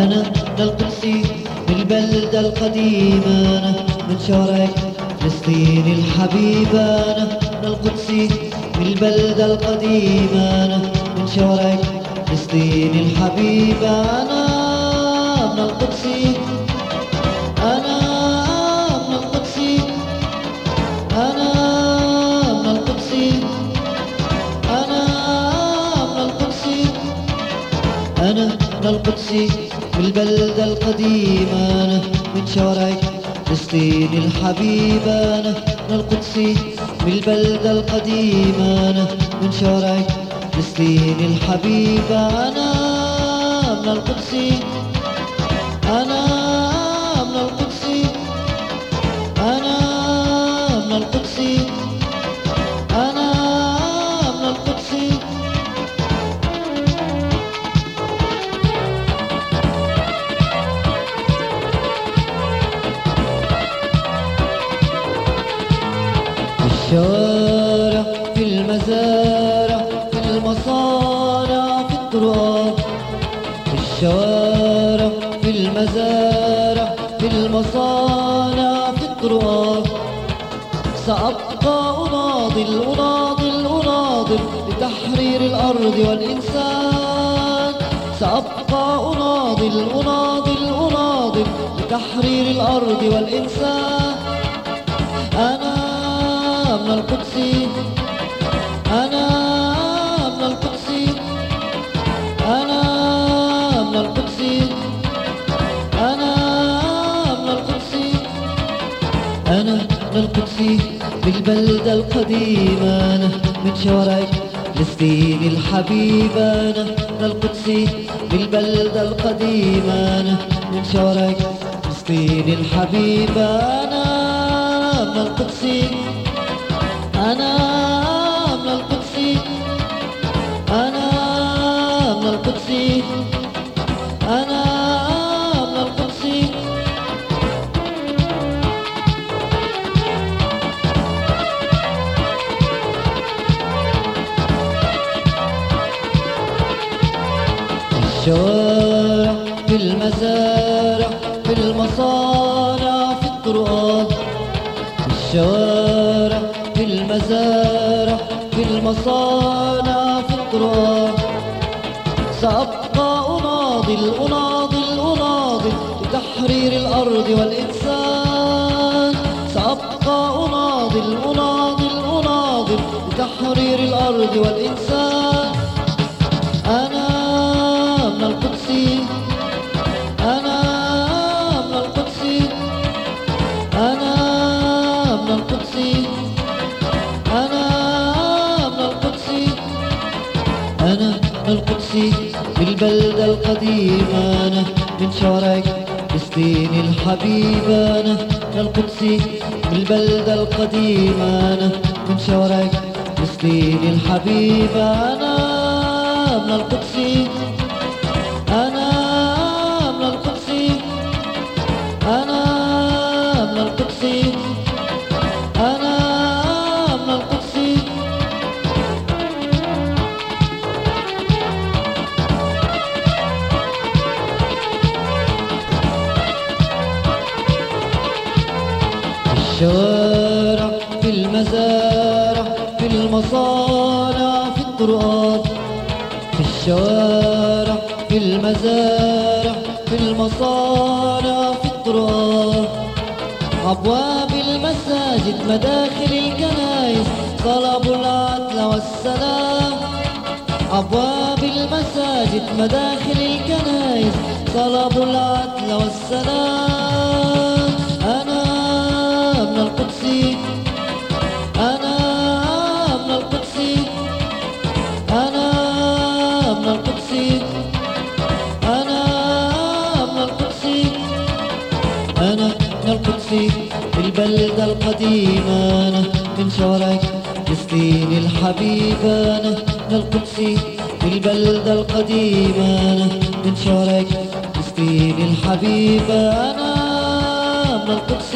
أنا من القدس البلدة القديمة أنا من شوارع فلسطين الحبيبة أنا من القدس البلدة القديمة أنا من شوارع فلسطين الحبيبة أنا من القدس أنا من القدس أنا من القدس أنا من القدس أنا من القدس في البلدة القديمة أنا من شوارع فلسطين الحبيبة أنا من القدس في البلدة القديمة أنا من شوارع فلسطين الحبيبة أنا من القدس أنا في الشوارع في المزارع في المصانع في الطرق في الشوارع في المزارع في المصانع في الطرق سأبقى أناضل أناضل أناضل لتحرير الأرض والإنسان. سأبقى أناضل أناضل أناضل لتحرير الأرض والإنسان. أنا من القدس. أنا من القدس. أنا من القدس. أنا من القدس. أنا من القدس. بالبلدة القديمة أنا من شوارع فلسطين الحبيبة أنا من القدس. بالبلدة القديمة أنا من شوارع فلسطين الحبيبة أنا من القدس. الشوارع في المزارع في المصانع في الطرقات في الشوارع في المزارع في المصانع في الطرقات سأبقى أناضل أناضل أناضل لتحرير الأرض والإنسان. سأبقى أناضل أناضل أناضل لتحرير الأرض والإنسان. أنا من القدس أنا من القدس أنا القديمة أنا من شوارع فلسطين الحبيبة أنا من القدس بالبلدة القديمة أنا من شوارع فلسطين الحبيبة أنا من القدس الشوارع في المزارع في المصانع في الطرقات في الشوارع في المزارع في المصانع في الطرقات أبواب المساجد مداخل الكنائس طلبوا العدل والسلام. أبواب المساجد مداخل الكنائس طلبوا العدل والسلام. من القدس أنا من القدس أنا من القدس أنا من القدس أنا من القدس البلدة القديمة أنا من شوارع فلسطين الحبيبة أنا من القدس البلدة القديمة أنا من شوارع فلسطين الحبيبة أنا من القدس